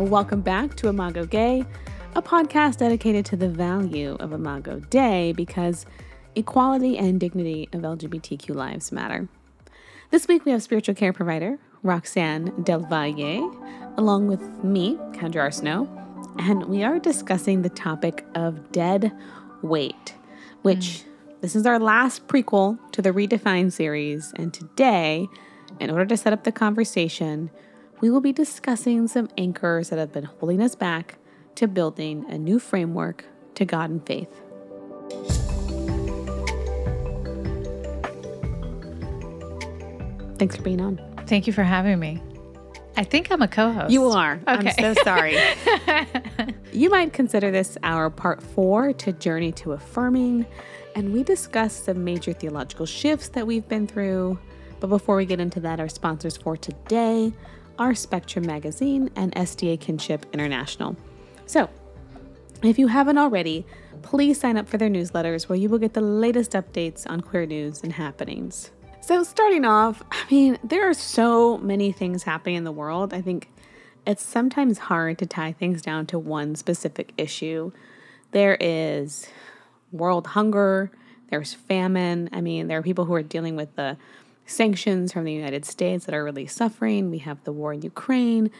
Welcome back to Imago Gei, a podcast dedicated to the value of Imago Dei because equality and dignity of LGBTQ lives matter. This week we have spiritual care provider Roxan Del Valle, along with me, Kendra Arsenault, and we are discussing the topic of dead weight, which mm. this is our last prequel to the Redefined series. And today, in order to set up the conversation, we will be discussing some anchors that have been holding us back to building a new framework to God and faith. Thanks for being on. Thank you for having me. I think I'm a co host. You are. Okay. I'm so sorry. you might consider this our part four to Journey to Affirming, and we discuss some major theological shifts that we've been through. But before we get into that, our sponsors for today are Spectrum Magazine and SDA Kinship International. So, if you haven't already, please sign up for their newsletters where you will get the latest updates on queer news and happenings. So, starting off, I mean, there are so many things happening in the world. I think it's sometimes hard to tie things down to one specific issue. There is world hunger, there's famine. I mean, there are people who are dealing with the sanctions from the United States that are really suffering. We have the war in Ukraine.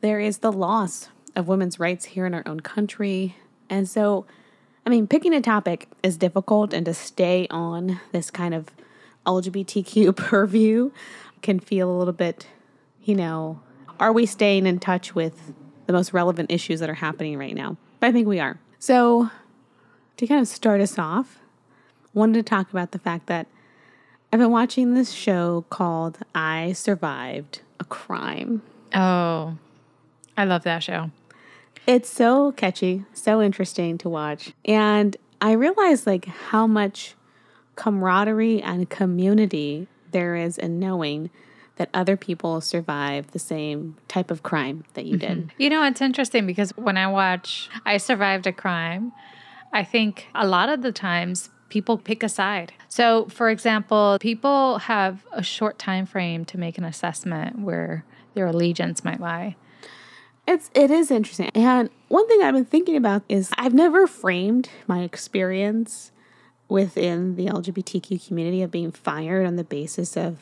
There is the loss of women's rights here in our own country. And so, I mean, picking a topic is difficult, and to stay on this kind of LGBTQ purview can feel a little bit, you know, are we staying in touch with the most relevant issues that are happening right now? But I think we are. So, to kind of start us off, wanted to talk about the fact that I've been watching this show called I Survived a Crime. Oh, I love that show. It's so catchy, so interesting to watch. And I realized like how much camaraderie and community there is in knowing that other people survive the same type of crime that you did. Mm-hmm. You know, it's interesting because when I watch I Survived a Crime, I think a lot of the times people pick a side. So, for example, people have a short time frame to make an assessment where their allegiance might lie. It's it is interesting. And one thing I've been thinking about is I've never framed my experience within the LGBTQ community of being fired on the basis of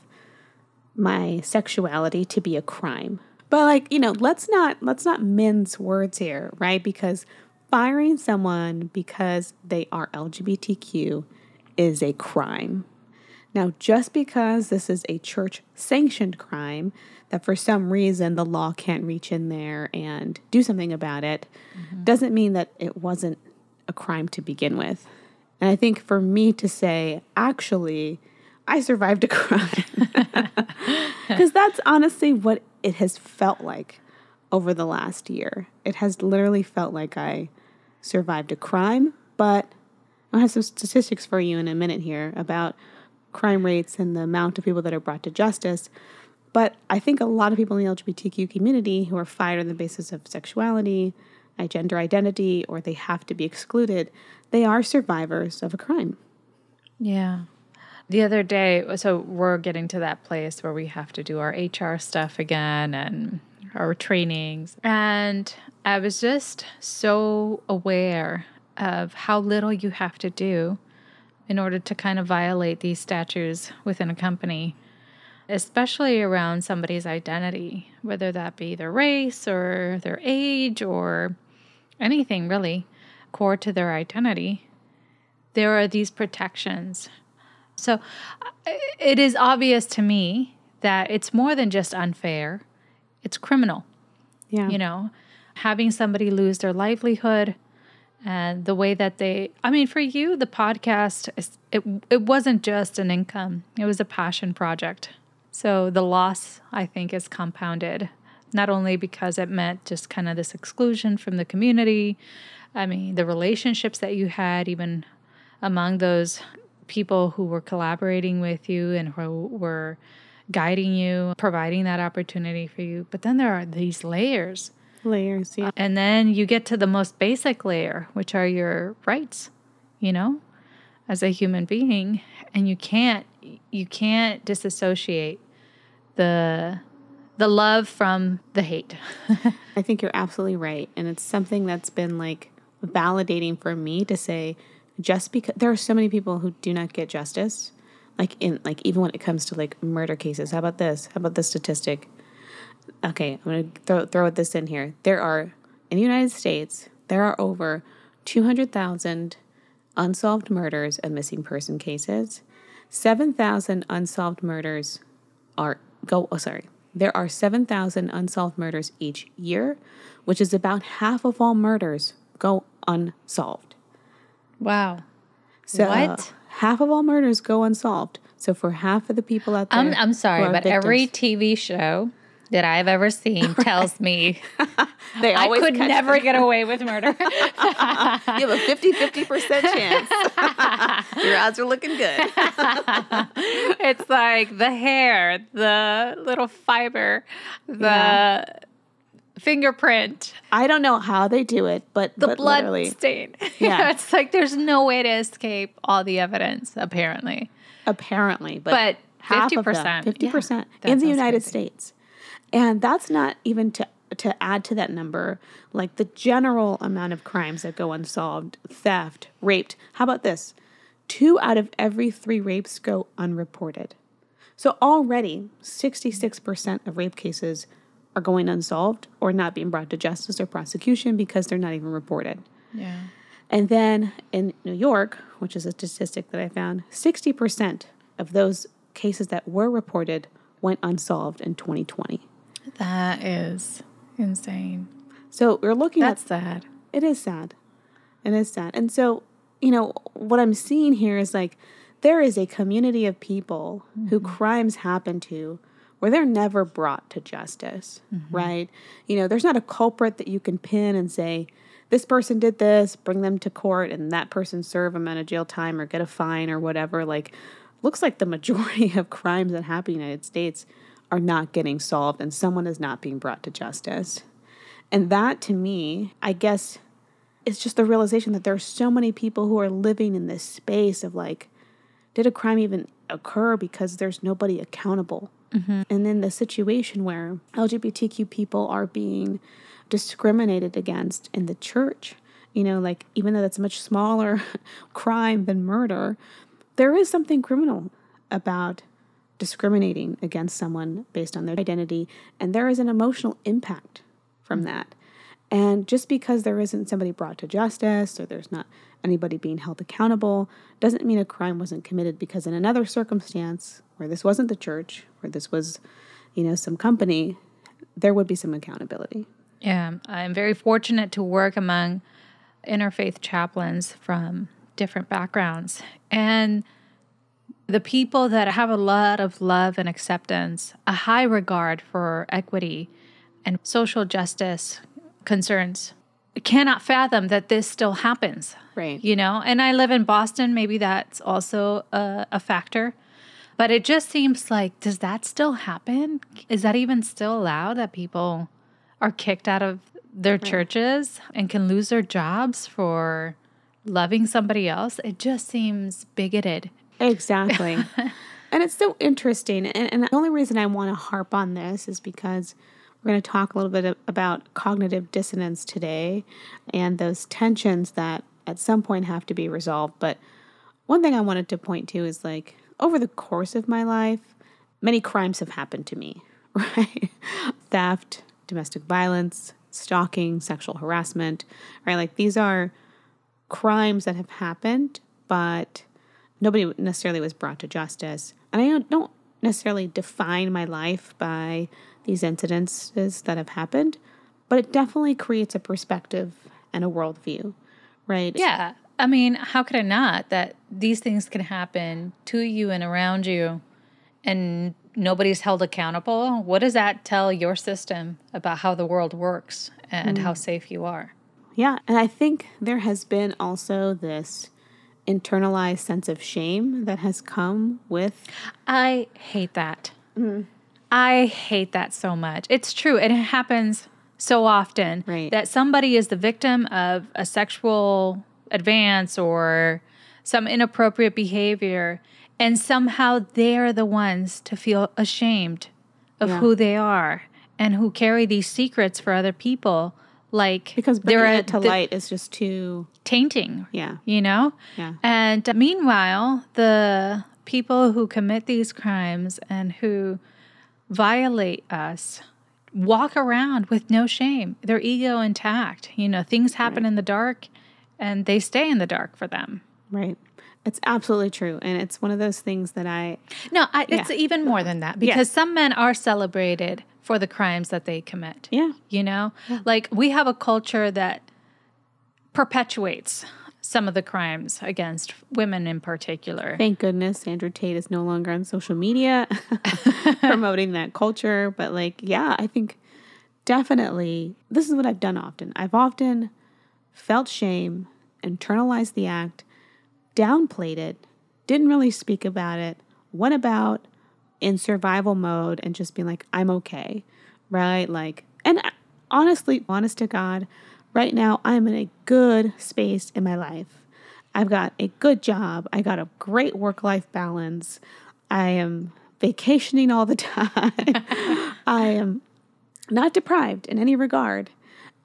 my sexuality to be a crime. But like, you know, let's not let's not mince words here, right? Because firing someone because they are LGBTQ is a crime. Now, just because this is a church sanctioned crime, that for some reason the law can't reach in there and do something about it, mm-hmm. doesn't mean that it wasn't a crime to begin with. And I think for me to say, actually, I survived a crime, because that's honestly what it has felt like over the last year. It has literally felt like I survived a crime, but I'll have some statistics for you in a minute here about crime rates and the amount of people that are brought to justice. But I think a lot of people in the LGBTQ community who are fired on the basis of sexuality, gender identity, or they have to be excluded, they are survivors of a crime. Yeah. The other day, so we're getting to that place where we have to do our HR stuff again and our trainings. And I was just so aware of how little you have to do in order to kind of violate these statutes within a company, especially around somebody's identity, whether that be their race or their age or anything really core to their identity, there are these protections. So uh, it is obvious to me that it's more than just unfair, it's criminal. Yeah. You know, having somebody lose their livelihood and the way that they I mean for you the podcast it it wasn't just an income. It was a passion project. So the loss I think is compounded not only because it meant just kind of this exclusion from the community, I mean, the relationships that you had, even among those people who were collaborating with you and who were guiding you, providing that opportunity for you. But then there are these layers. Layers, yeah. And then you get to the most basic layer, which are your rights, you know, as a human being. And you can't you can't disassociate the the love from the hate. I think you're absolutely right. And it's something that's been like validating for me to say, just because there are so many people who do not get justice, like in like even when it comes to like murder cases. How about this? How about this statistic? Okay, I'm gonna throw throw this in here. There are in the United States there are over two hundred thousand unsolved murders and missing person cases. Seven thousand unsolved murders are go. Oh, sorry. There are 7,000 unsolved murders each year, which is about half of all murders go unsolved. Wow. So What? Half of all murders go unsolved. So for half of the people out there, I'm, I'm sorry, but every TV show that I've ever seen tells me they I could never get away with murder. You have a 50 50% chance. Your odds are looking good. it's like the hair, the little fiber, the Yeah. Fingerprint, I don't know how they do it, but the but blood literally, stain. Yeah. it's like there's no way to escape all the evidence, apparently. apparently, but, But half 50%, them, 50% yeah, that in the United crazy. States. And that's not even to to add to that number, like the general amount of crimes that go unsolved, theft, raped. How about this? Two out of every three rapes go unreported. So already 66% of rape cases are going unsolved or not being brought to justice or prosecution because they're not even reported. Yeah. And then in New York, which is a statistic that I found, 60% of those cases that were reported went unsolved in 2020. That is insane. So we're looking That's at sad. it is sad. It is sad. And so, you know, what I'm seeing here is like there is a community of people who mm-hmm. crimes happen to where they're never brought to justice, mm-hmm. right? You know, there's not a culprit that you can pin and say, this person did this, bring them to court, and that person serve them out of jail time or get a fine or whatever. Like, looks like the majority of crimes that happen in the United States are not getting solved and someone is not being brought to justice. And that to me, I guess, it's just the realization that there are so many people who are living in this space of like, did a crime even occur because there's nobody accountable? Mm-hmm. And then the situation where LGBTQ people are being discriminated against in the church, you know, like even though that's a much smaller crime than murder, there is something criminal about discriminating against someone based on their identity, and there is an emotional impact from mm-hmm. that. And just because there isn't somebody brought to justice or there's not anybody being held accountable doesn't mean a crime wasn't committed because in another circumstance where this wasn't the church, where this was, you know, some company, there would be some accountability. Yeah, I'm very fortunate to work among interfaith chaplains from different backgrounds. And the people that have a lot of love and acceptance, a high regard for equity and social justice concerns, cannot fathom that this still happens. Right. You know, and I live in Boston. Maybe that's also a, a factor. But it just seems like, does that still happen? Is that even still allowed that people are kicked out of their churches and can lose their jobs for loving somebody else? It just seems bigoted. Exactly. and it's so interesting. And, and the only reason I want to harp on this is because we're going to talk a little bit about cognitive dissonance today and those tensions that at some point have to be resolved. But one thing I wanted to point to is like over the course of my life, many crimes have happened to me, right? Theft, domestic violence, stalking, sexual harassment, right? Like these are crimes that have happened, but nobody necessarily was brought to justice. And I don't- necessarily define my life by these incidences that have happened, but it definitely creates a perspective and a worldview, right? Yeah. I mean, how could it not that these things can happen to you and around you and nobody's held accountable? What does that tell your system about how the world works and mm. how safe you are? Yeah. And I think there has been also this internalized sense of shame that has come with I hate that. Mm. I hate that so much. It's true. It happens so often Right. that somebody is the victim of a sexual advance or some inappropriate behavior, and somehow they're the ones to feel ashamed of Yeah. who they are. and who carry these secrets for other people like because bringing they're it to the- light is just too tainting yeah you know yeah and meanwhile the people who commit these crimes and who violate us walk around with no shame their ego intact you know things happen in the dark and they stay in the dark for them. Right. It's absolutely true and it's one of those things that i no I, it's even more than that because some men are celebrated for the crimes that they commit yeah. you know? Like we have a culture that perpetuates some of the crimes against women in particular. Thank goodness andrew tate is no longer on social media promoting that culture but like yeah i think definitely this is what i've done often. I've often felt shame internalized the act downplayed it didn't really speak about it. Went about in survival mode and just being like i'm okay right? Like and honestly honest to god right now i'm in a good space in my life. I've got a good job. I got a great work life balance. I am vacationing all the time. I am not deprived in any regard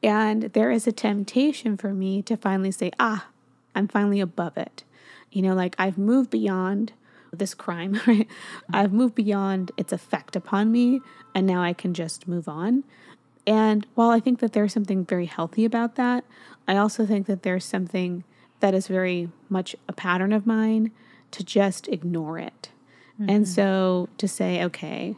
and there is a temptation for me to finally say ah i'm finally above it. You know like i've moved beyond this crime right? I've moved beyond its effect upon me and now i can just move on. And while i think that there's something very healthy about that i also think that there's something that is very much a pattern of mine to just ignore it. And so to say okay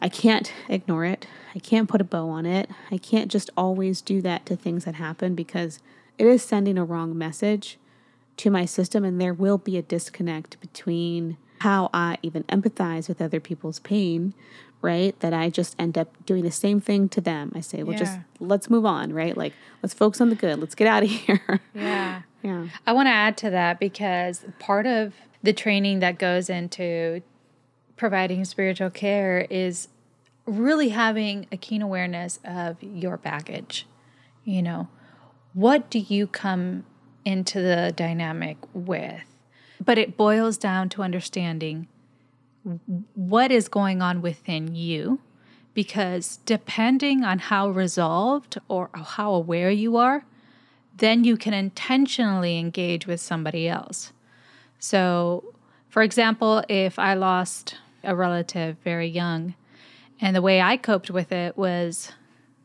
I can't ignore it. I can't put a bow on it. I can't just always do that to things that happen because it is sending a wrong message to my system, and there will be a disconnect between how I even empathize with other people's pain, right? That I just end up doing the same thing to them. I say, well, just let's move on, right? Like, let's focus on the good. Let's get out of here. yeah yeah. I want to add to that because part of the training that goes into providing spiritual care is really having a keen awareness of your baggage. You know, what do you come into the dynamic with? But it boils down to understanding what is going on within you because depending on how resolved or how aware you are, then you can intentionally engage with somebody else. So, for example, if I lost a relative very young, and the way I coped with it was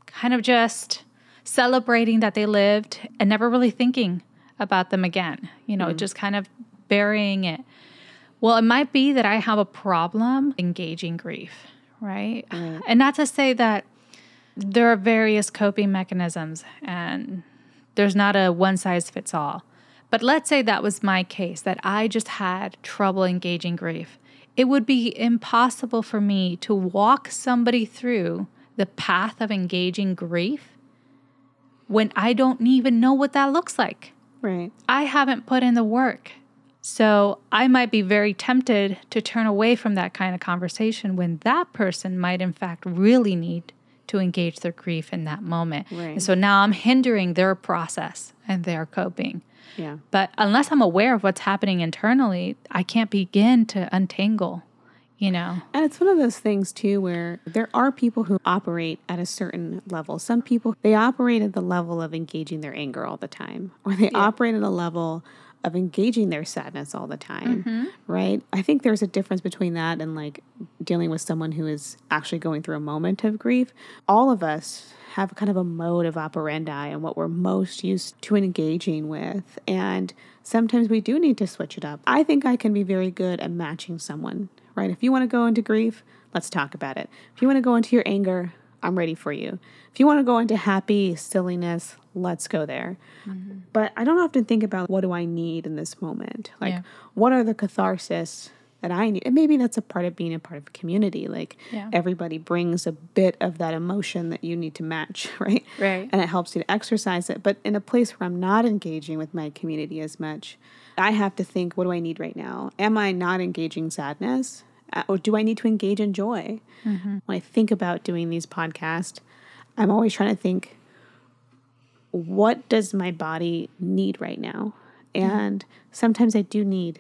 kind of just celebrating that they lived and never really thinking about them again, you know, mm. just kind of burying it. Well, it might be that I have a problem engaging grief, right? Mm. And not to say that there are various coping mechanisms and there's not a one size fits all. But let's say that was my case, that I just had trouble engaging grief. It would be impossible for me to walk somebody through the path of engaging grief when I don't even know what that looks like. Right. I haven't put in the work. So I might be very tempted to turn away from that kind of conversation when that person might, in fact, really need to engage their grief in that moment. Right. And so now I'm hindering their process and their coping. Yeah. But unless I'm aware of what's happening internally, I can't begin to untangle, you know? And it's one of those things too where there are people who operate at a certain level. Some people they operate at the level of engaging their anger all the time, or they operate at a level of engaging their sadness all the time, mm-hmm. right? I think there's a difference between that and like dealing with someone who is actually going through a moment of grief. All of us have kind of a mode of operandi and what we're most used to engaging with. And sometimes we do need to switch it up. I think I can be very good at matching someone, right? If you want to go into grief, let's talk about it. If you want to go into your anger, I'm ready for you. If you want to go into happy silliness, let's go there. Mm-hmm. But I don't often think about what do I need in this moment? Like, Yeah. what are the catharsis that I need? And maybe that's a part of being a part of a community. Like, Yeah. everybody brings a bit of that emotion that you need to match, right? Right. And it helps you to exercise it. But in a place where I'm not engaging with my community as much, I have to think, what do I need right now? Am I not engaging sadness? Uh, Or do I need to engage in joy? When I think about doing these podcasts, I'm always trying to think, what does my body need right now? And sometimes I do need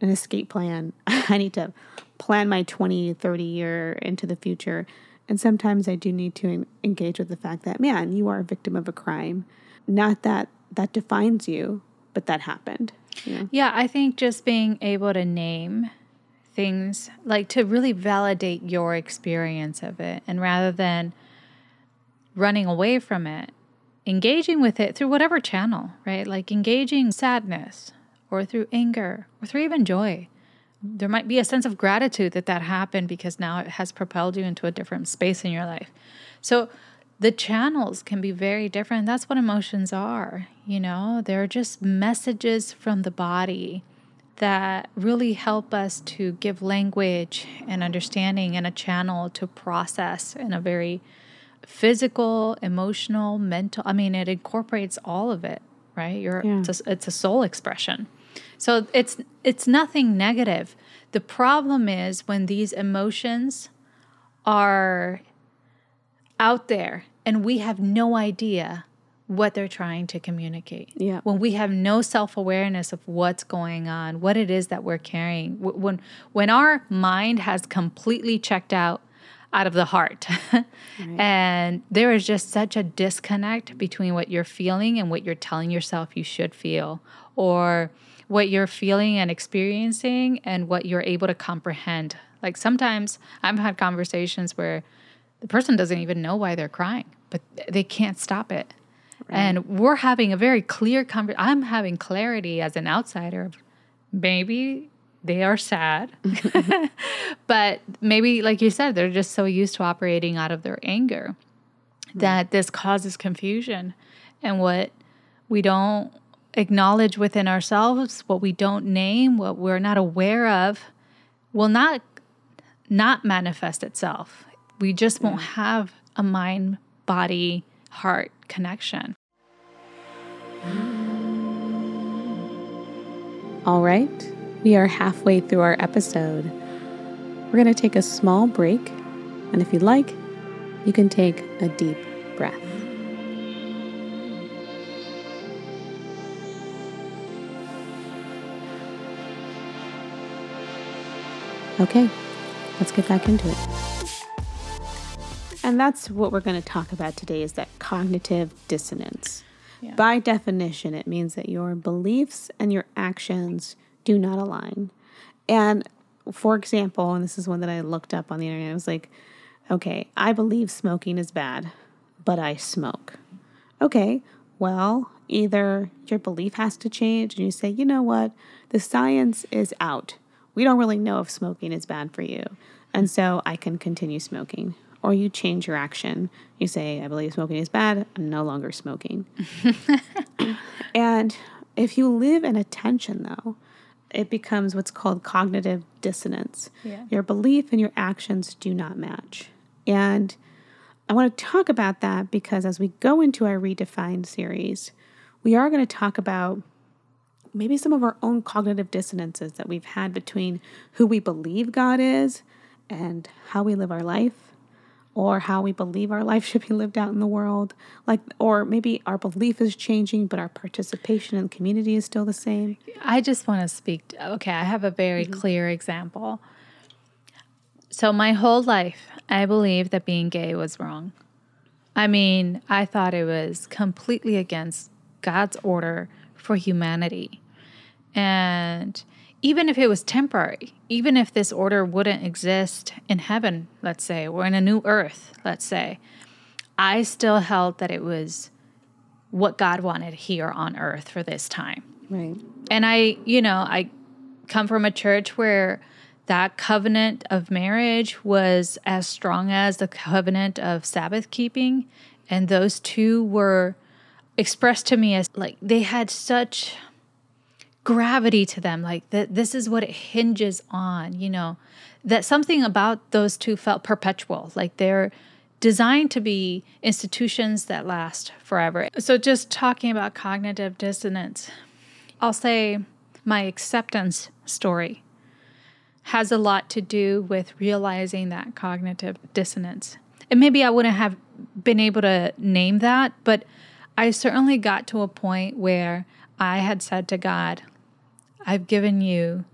an escape plan. I need to plan my 20, 30 year into the future And sometimes I do need to engage with the fact that, man, you are a victim of a crime. Not that that defines you, but that happened. You know? Yeah, I think just being able to name things, like to really validate your experience of it, and rather than running away from it, engaging with it through whatever channel, right? Like engaging sadness or through anger or through even joy there might be a sense of gratitude that that happened because now it has propelled you into a different space in your life. So the channels can be very different. That's what emotions are, you know? They're just messages from the body that really help us to give language and understanding and a channel to process in a very physical, emotional, mental. I mean, it incorporates all of it, right? You're yeah. it's, a, it's a soul expression. So it's it's nothing negative. The problem is when these emotions are out there and we have no idea what they're trying to communicate. Yeah. When we have no self-awareness of what's going on, what it is that we're carrying. When when our mind has completely checked out out of the heart. right. And there is just such a disconnect between what you're feeling and what you're telling yourself you should feel or what you're feeling and experiencing and what you're able to comprehend. Like sometimes I've had conversations where the person doesn't even know why they're crying, but they can't stop it. Right. And we're having a very clear conversation. I'm having clarity as an outsider. Maybe they are sad, but maybe, like you said, they're just so used to operating out of their anger that this causes confusion. And what we don't acknowledge within ourselves, what we don't name, what we're not aware of, will not not manifest itself. We just won't have a mind, body, heart connection. All right, we are halfway through our episode. We're going to take a small break, and if you'd like, you can take a deep breath. Okay, let's get back into it. And that's what we're going to talk about today is that cognitive dissonance. Yeah. By definition, it means that your beliefs and your actions do not align. And for example, and this is one that I looked up on the internet, I was like, okay, I believe smoking is bad, but I smoke. Okay, well, either your belief has to change and you say, you know what, the science is out we don't really know if smoking is bad for you. And so I can continue smoking. Or you change your action. You say, I believe smoking is bad. I'm no longer smoking. and if you live in attention, though, it becomes what's called cognitive dissonance. Yeah. Your belief and your actions do not match. And I want to talk about that because as we go into our redefined series, we are going to talk about maybe some of our own cognitive dissonances that we've had between who we believe God is and how we live our life or how we believe our life should be lived out in the world like or maybe our belief is changing but our participation in the community is still the same i just want to speak to, okay i have a very mm-hmm. clear example so my whole life i believed that being gay was wrong i mean i thought it was completely against god's order for humanity. And even if it was temporary, even if this order wouldn't exist in heaven, let's say, or in a new earth, let's say, I still held that it was what God wanted here on earth for this time. Right. And I, you know, I come from a church where that covenant of marriage was as strong as the covenant of Sabbath keeping. And those two were expressed to me as like they had such gravity to them like that this is what it hinges on you know? That something about those two felt perpetual like they're designed to be institutions that last forever. So just talking about cognitive dissonance i'll say my acceptance story has a lot to do with realizing that cognitive dissonance. And maybe i wouldn't have been able to name that but I certainly got to a point where I had said to God, I've given you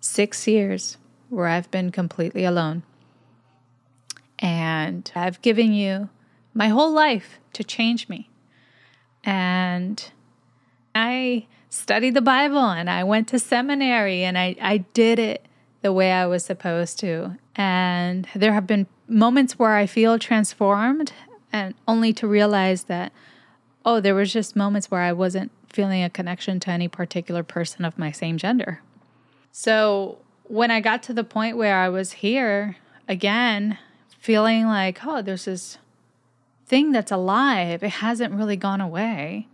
six years where I've been completely alone. And I've given you my whole life to change me. And I studied the Bible and I went to seminary and I, I did it the way I was supposed to. And there have been moments where I feel transformed and only to realize that, oh, there was just moments where I wasn't feeling a connection to any particular person of my same gender. So when I got to the point where I was here again, feeling like, oh, there's this thing that's alive, it hasn't really gone away.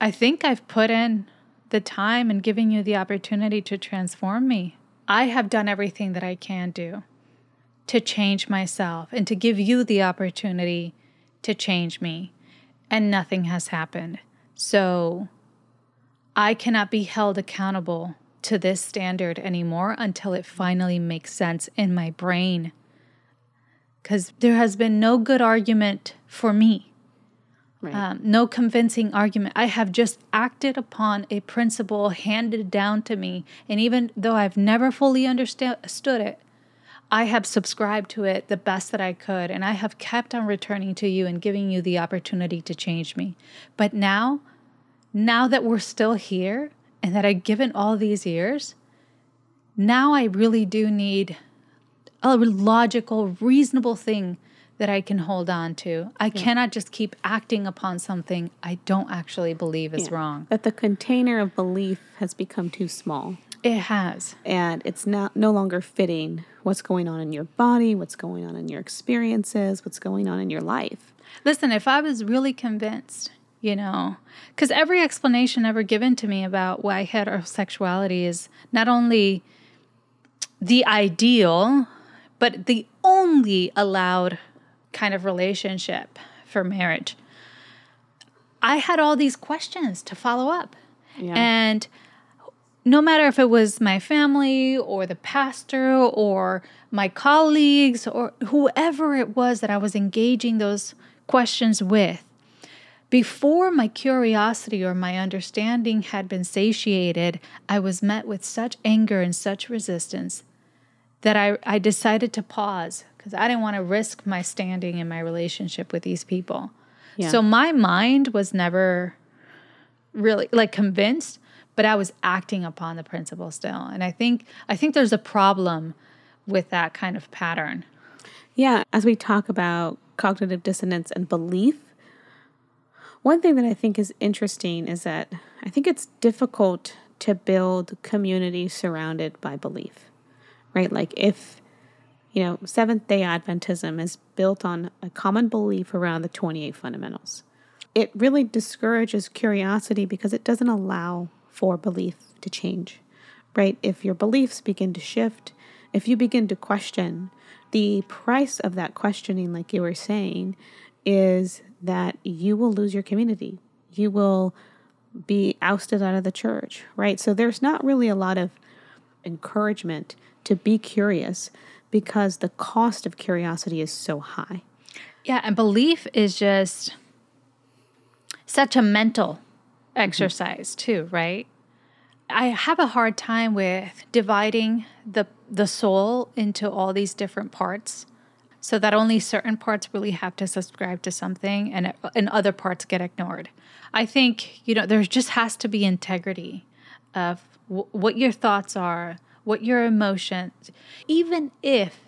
I think I've put in the time and giving you the opportunity to transform me. I have done everything that I can do to change myself and to give you the opportunity to change me, and nothing has happened. So I cannot be held accountable to this standard anymore until it finally makes sense in my brain. Because there has been no good argument for me, right. um, no convincing argument. I have just acted upon a principle handed down to me. And even though I've never fully understood it, I have subscribed to it the best that I could, and I have kept on returning to you and giving you the opportunity to change me. But now, now that we're still here and that I've given all these years, now I really do need a logical, reasonable thing that I can hold on to. I yeah. cannot just keep acting upon something I don't actually believe is yeah. wrong. That the container of belief has become too small. It has. And it's not no longer fitting what's going on in your body, what's going on in your experiences, what's going on in your life. Listen, if I was really convinced, you know, because every explanation ever given to me about why heterosexuality is not only the ideal, but the only allowed kind of relationship for marriage. I had all these questions to follow up. Yeah. And no matter if it was my family or the pastor or my colleagues or whoever it was that I was engaging those questions with, before my curiosity or my understanding had been satiated, I was met with such anger and such resistance that I, I decided to pause because I didn't want to risk my standing in my relationship with these people. Yeah. So my mind was never really like convinced but I was acting upon the principle still. And I think I think there's a problem with that kind of pattern. Yeah, as we talk about cognitive dissonance and belief, one thing that I think is interesting is that I think it's difficult to build community surrounded by belief. Right? Like if you know, Seventh day Adventism is built on a common belief around the 28 fundamentals. It really discourages curiosity because it doesn't allow for belief to change, right? If your beliefs begin to shift, if you begin to question, the price of that questioning, like you were saying, is that you will lose your community. You will be ousted out of the church, right? So there's not really a lot of encouragement to be curious because the cost of curiosity is so high. Yeah, and belief is just such a mental mm-hmm. exercise too, right? I have a hard time with dividing the the soul into all these different parts so that only certain parts really have to subscribe to something and and other parts get ignored. I think, you know, there just has to be integrity of w- what your thoughts are, what your emotions, even if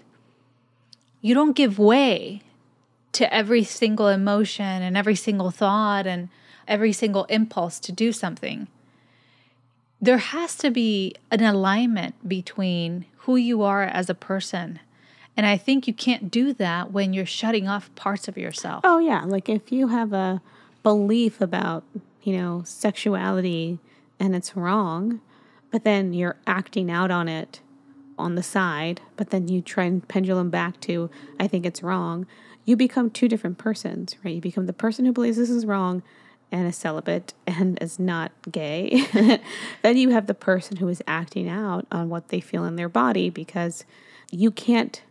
you don't give way to every single emotion and every single thought and every single impulse to do something. There has to be an alignment between who you are as a person. And I think you can't do that when you're shutting off parts of yourself. Oh, yeah. Like if you have a belief about, you know, sexuality and it's wrong, but then you're acting out on it on the side, but then you try and pendulum back to, I think it's wrong, you become two different persons, right? You become the person who believes this is wrong and is celibate and is not gay, then you have the person who is acting out on what they feel in their body because you can't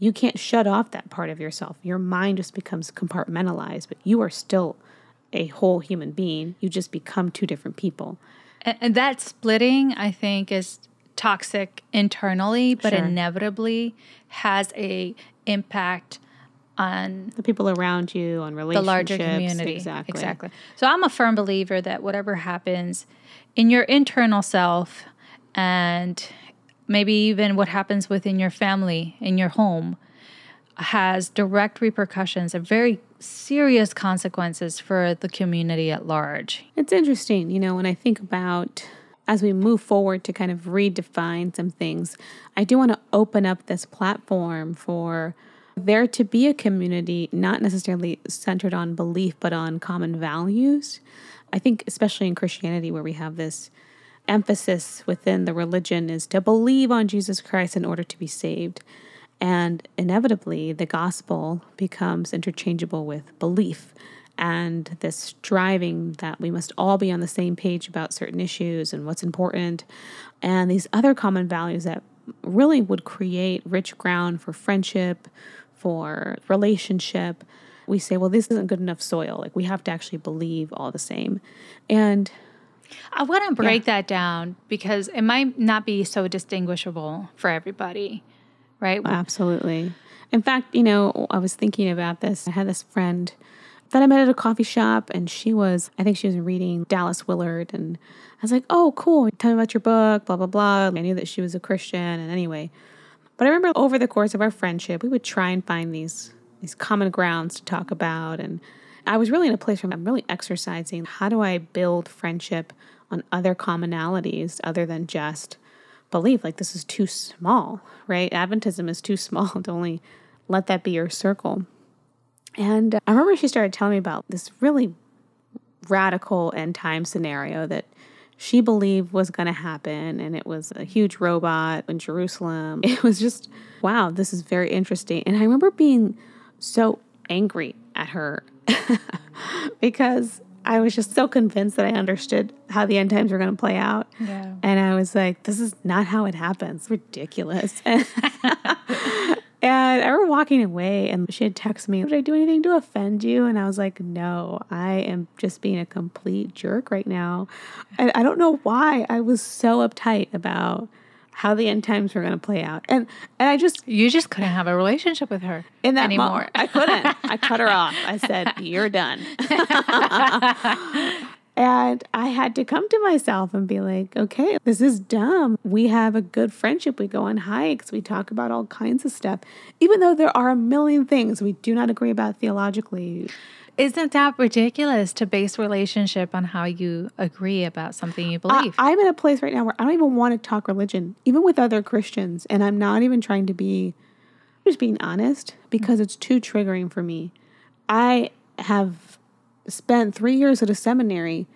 you can't shut off that part of yourself. Your mind just becomes compartmentalized, but you are still a whole human being. You just become two different people. And, and that splitting, I think, is toxic internally, but sure. inevitably has a impact on the people around you, on relationships, the larger community. Exactly. Exactly. So I'm a firm believer that whatever happens in your internal self and maybe even what happens within your family, in your home, has direct repercussions and very serious consequences for the community at large. It's interesting, you know, when I think about as we move forward to kind of redefine some things, I do want to open up this platform for there to be a community not necessarily centered on belief but on common values. I think, especially in Christianity, where we have this emphasis within the religion is to believe on Jesus Christ in order to be saved. And inevitably, the gospel becomes interchangeable with belief and this striving that we must all be on the same page about certain issues and what's important, and these other common values that really would create rich ground for friendship, for relationship. We say, well, this isn't good enough soil. Like, we have to actually believe all the same. And I want to break yeah. that down because it might not be so distinguishable for everybody right? Oh, absolutely. In fact, you know, I was thinking about this. I had this friend that I met at a coffee shop, and she was, I think she was reading Dallas Willard. And I was like, oh, cool. Tell me about your book, blah, blah, blah. I knew that she was a Christian. And anyway, but I remember over the course of our friendship, we would try and find these these common grounds to talk about. And I was really in a place where I'm really exercising how do I build friendship on other commonalities other than just believe like this is too small, right? Adventism is too small to only let that be your circle. And I remember she started telling me about this really radical end time scenario that she believed was going to happen. And it was a huge robot in Jerusalem. It was just, wow, this is very interesting. And I remember being so angry at her because I was just so convinced that I understood how the end times were going to play out. Yeah. And I was like, this is not how it happens. Ridiculous. and I remember walking away and she had texted me, Did I do anything to offend you? And I was like, No, I am just being a complete jerk right now. And I don't know why I was so uptight about how the end times were going to play out. And and I just you just couldn't have a relationship with her in that anymore. Moment, I couldn't. I cut her off. I said, "You're done." and I had to come to myself and be like, "Okay, this is dumb. We have a good friendship. We go on hikes. We talk about all kinds of stuff, even though there are a million things we do not agree about theologically." Isn't that ridiculous to base relationship on how you agree about something you believe? I, I'm in a place right now where I don't even want to talk religion, even with other Christians, and I'm not even trying to be I'm just being honest because it's too triggering for me. I have spent three years at a seminary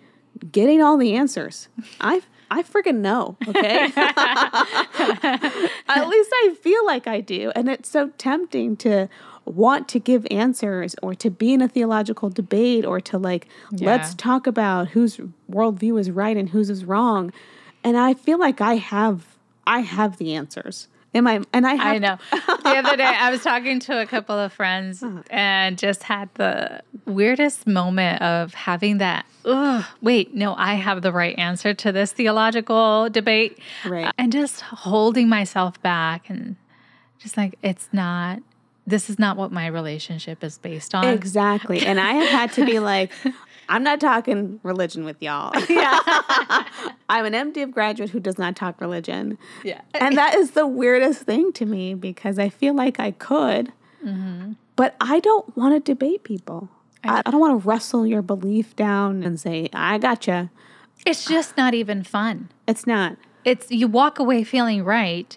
getting all the answers. I I freaking know, okay? At least I feel like I do. And it's so tempting to want to give answers or to be in a theological debate or to like yeah. let's talk about whose worldview is right and whose is wrong and i feel like i have i have the answers Am I? And I, I know. the other day, I was talking to a couple of friends uh-huh. and just had the weirdest moment of having that. Ugh, wait, no, I have the right answer to this theological debate, right? And just holding myself back and just like it's not this is not what my relationship is based on. Exactly. And I have had to be like, I'm not talking religion with y'all. Yeah. I'm an MDiv graduate who does not talk religion. Yeah. And that is the weirdest thing to me because I feel like I could, mm-hmm. but I don't want to debate people. I, I don't want to wrestle your belief down and say, I gotcha. It's just not even fun. It's not. It's you walk away feeling right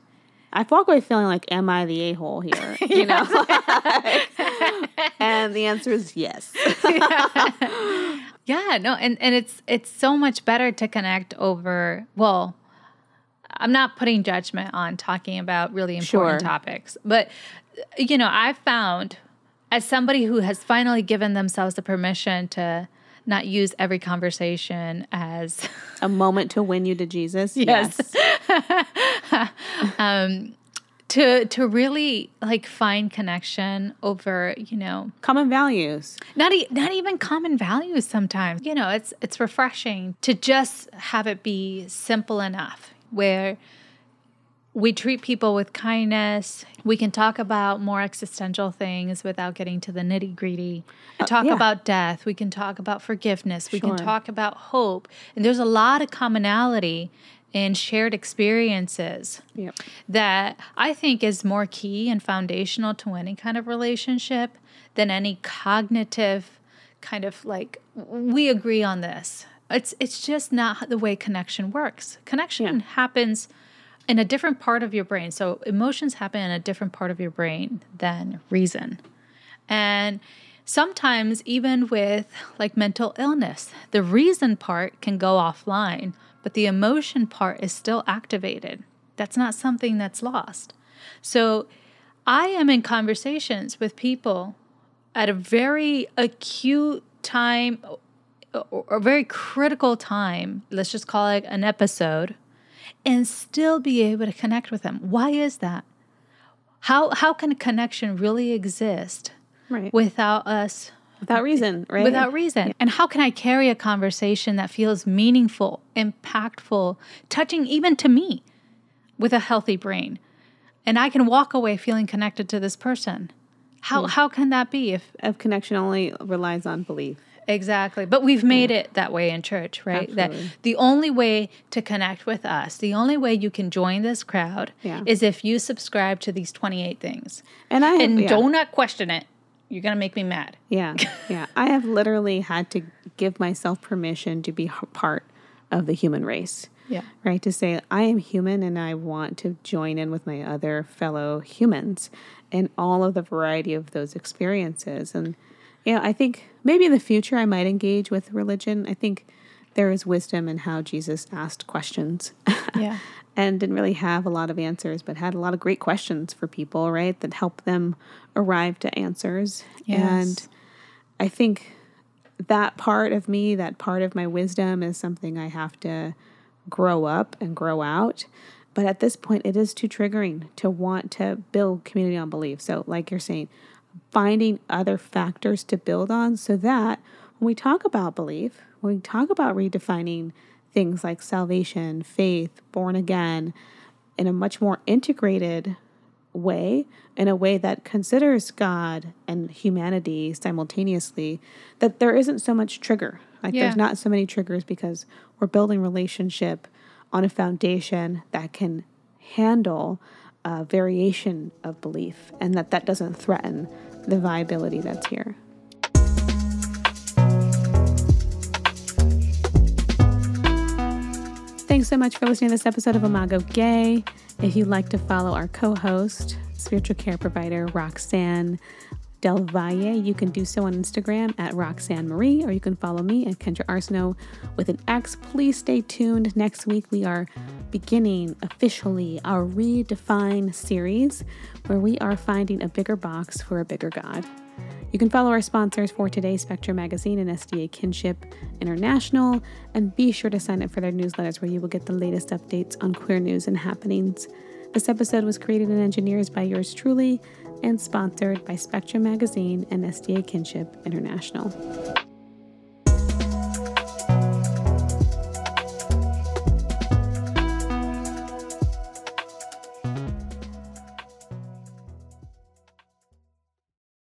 I walk away feeling like, am I the a hole here? You know? and the answer is yes. yeah. yeah, no, and, and it's it's so much better to connect over well, I'm not putting judgment on talking about really important sure. topics, but you know, I've found as somebody who has finally given themselves the permission to not use every conversation as a moment to win you to Jesus. Yes. yes. um, to to really like find connection over you know common values not e- not even common values sometimes you know it's it's refreshing to just have it be simple enough where we treat people with kindness. We can talk about more existential things without getting to the nitty gritty. Uh, talk yeah. about death. We can talk about forgiveness. We can talk about hope. And there's a lot of commonality in shared experiences yep. that I think is more key and foundational to any kind of relationship than any cognitive kind of like we agree on this. It's it's just not the way connection works. Connection yeah. happens in a different part of your brain. So emotions happen in a different part of your brain than reason. And sometimes even with like mental illness, the reason part can go offline, but the emotion part is still activated. That's not something that's lost. So I am in conversations with people at a very acute time or a very critical time, let's just call it an episode and still be able to connect with them. Why is that? How how can a connection really exist right. without us without reason, right? Without reason. Yeah. And how can I carry a conversation that feels meaningful, impactful, touching even to me with a healthy brain? And I can walk away feeling connected to this person. How yeah. how can that be if if connection only relies on belief? Exactly. But we've made yeah. it that way in church, right? Absolutely. That the only way to connect with us, the only way you can join this crowd yeah. is if you subscribe to these 28 things. And I have, and yeah. do not question it. You're going to make me mad. Yeah. Yeah. I have literally had to give myself permission to be part of the human race. Yeah. Right. To say, I am human and I want to join in with my other fellow humans and all of the variety of those experiences. And yeah, I think maybe in the future I might engage with religion. I think there is wisdom in how Jesus asked questions. Yeah. And didn't really have a lot of answers, but had a lot of great questions for people, right? That helped them arrive to answers. Yes. And I think that part of me, that part of my wisdom is something I have to grow up and grow out. But at this point, it is too triggering to want to build community on belief. So, like you're saying, finding other factors to build on so that when we talk about belief, when we talk about redefining things like salvation, faith, born again, in a much more integrated way, in a way that considers God and humanity simultaneously, that there isn't so much trigger. Like yeah. there's not so many triggers because we're building relationship on a foundation that can handle a variation of belief and that that doesn't threaten the viability that's here. So much for listening to this episode of Imago Gei. If you'd like to follow our co host, spiritual care provider Roxan Del Valle. You can do so on Instagram at Roxanne Marie, or you can follow me at Kendra Arsenault with an X. Please stay tuned. Next week, we are beginning officially our Redefine series, where we are finding a bigger box for a bigger God. You can follow our sponsors for today, Spectrum Magazine and SDA Kinship International, and be sure to sign up for their newsletters where you will get the latest updates on queer news and happenings. This episode was created and engineered by yours truly and sponsored by Spectrum Magazine and SDA Kinship International.